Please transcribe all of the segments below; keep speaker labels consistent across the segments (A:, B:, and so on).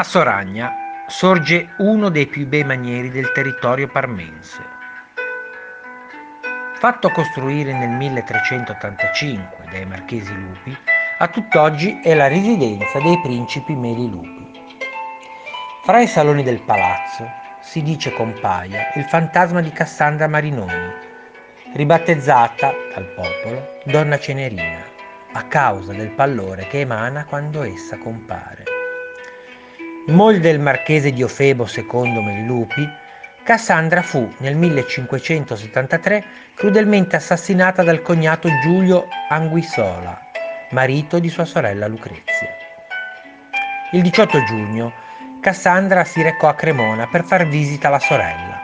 A: A Soragna sorge uno dei più bei manieri del territorio parmense. Fatto costruire nel 1385 dai marchesi Lupi, a tutt'oggi è la residenza dei principi Meli Lupi. Fra i saloni del palazzo si dice compaia il fantasma di Cassandra Marinoni, ribattezzata dal popolo Donna Cenerina, a causa del pallore che emana quando essa compare. Moglie del marchese Diofebo II Mellupi, Cassandra fu nel 1573 crudelmente assassinata dal cognato Giulio Anguissola, marito di sua sorella Lucrezia. Il 18 giugno Cassandra si recò a Cremona per far visita alla sorella,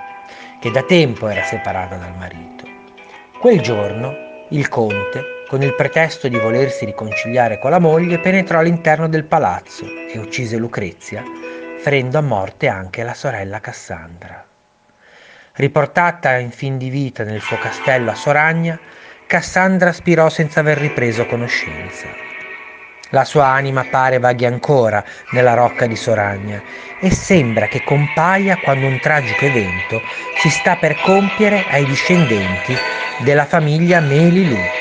A: che da tempo era separata dal marito. Quel giorno il conte, con il pretesto di volersi riconciliare con la moglie, penetrò all'interno del palazzo e uccise Lucrezia, ferendo a morte anche la sorella Cassandra. Riportata in fin di vita nel suo castello a Soragna, Cassandra spirò senza aver ripreso conoscenza. La sua anima pare vaghi ancora nella rocca di Soragna e sembra che compaia quando un tragico evento si sta per compiere ai discendenti della famiglia Meli Lupi.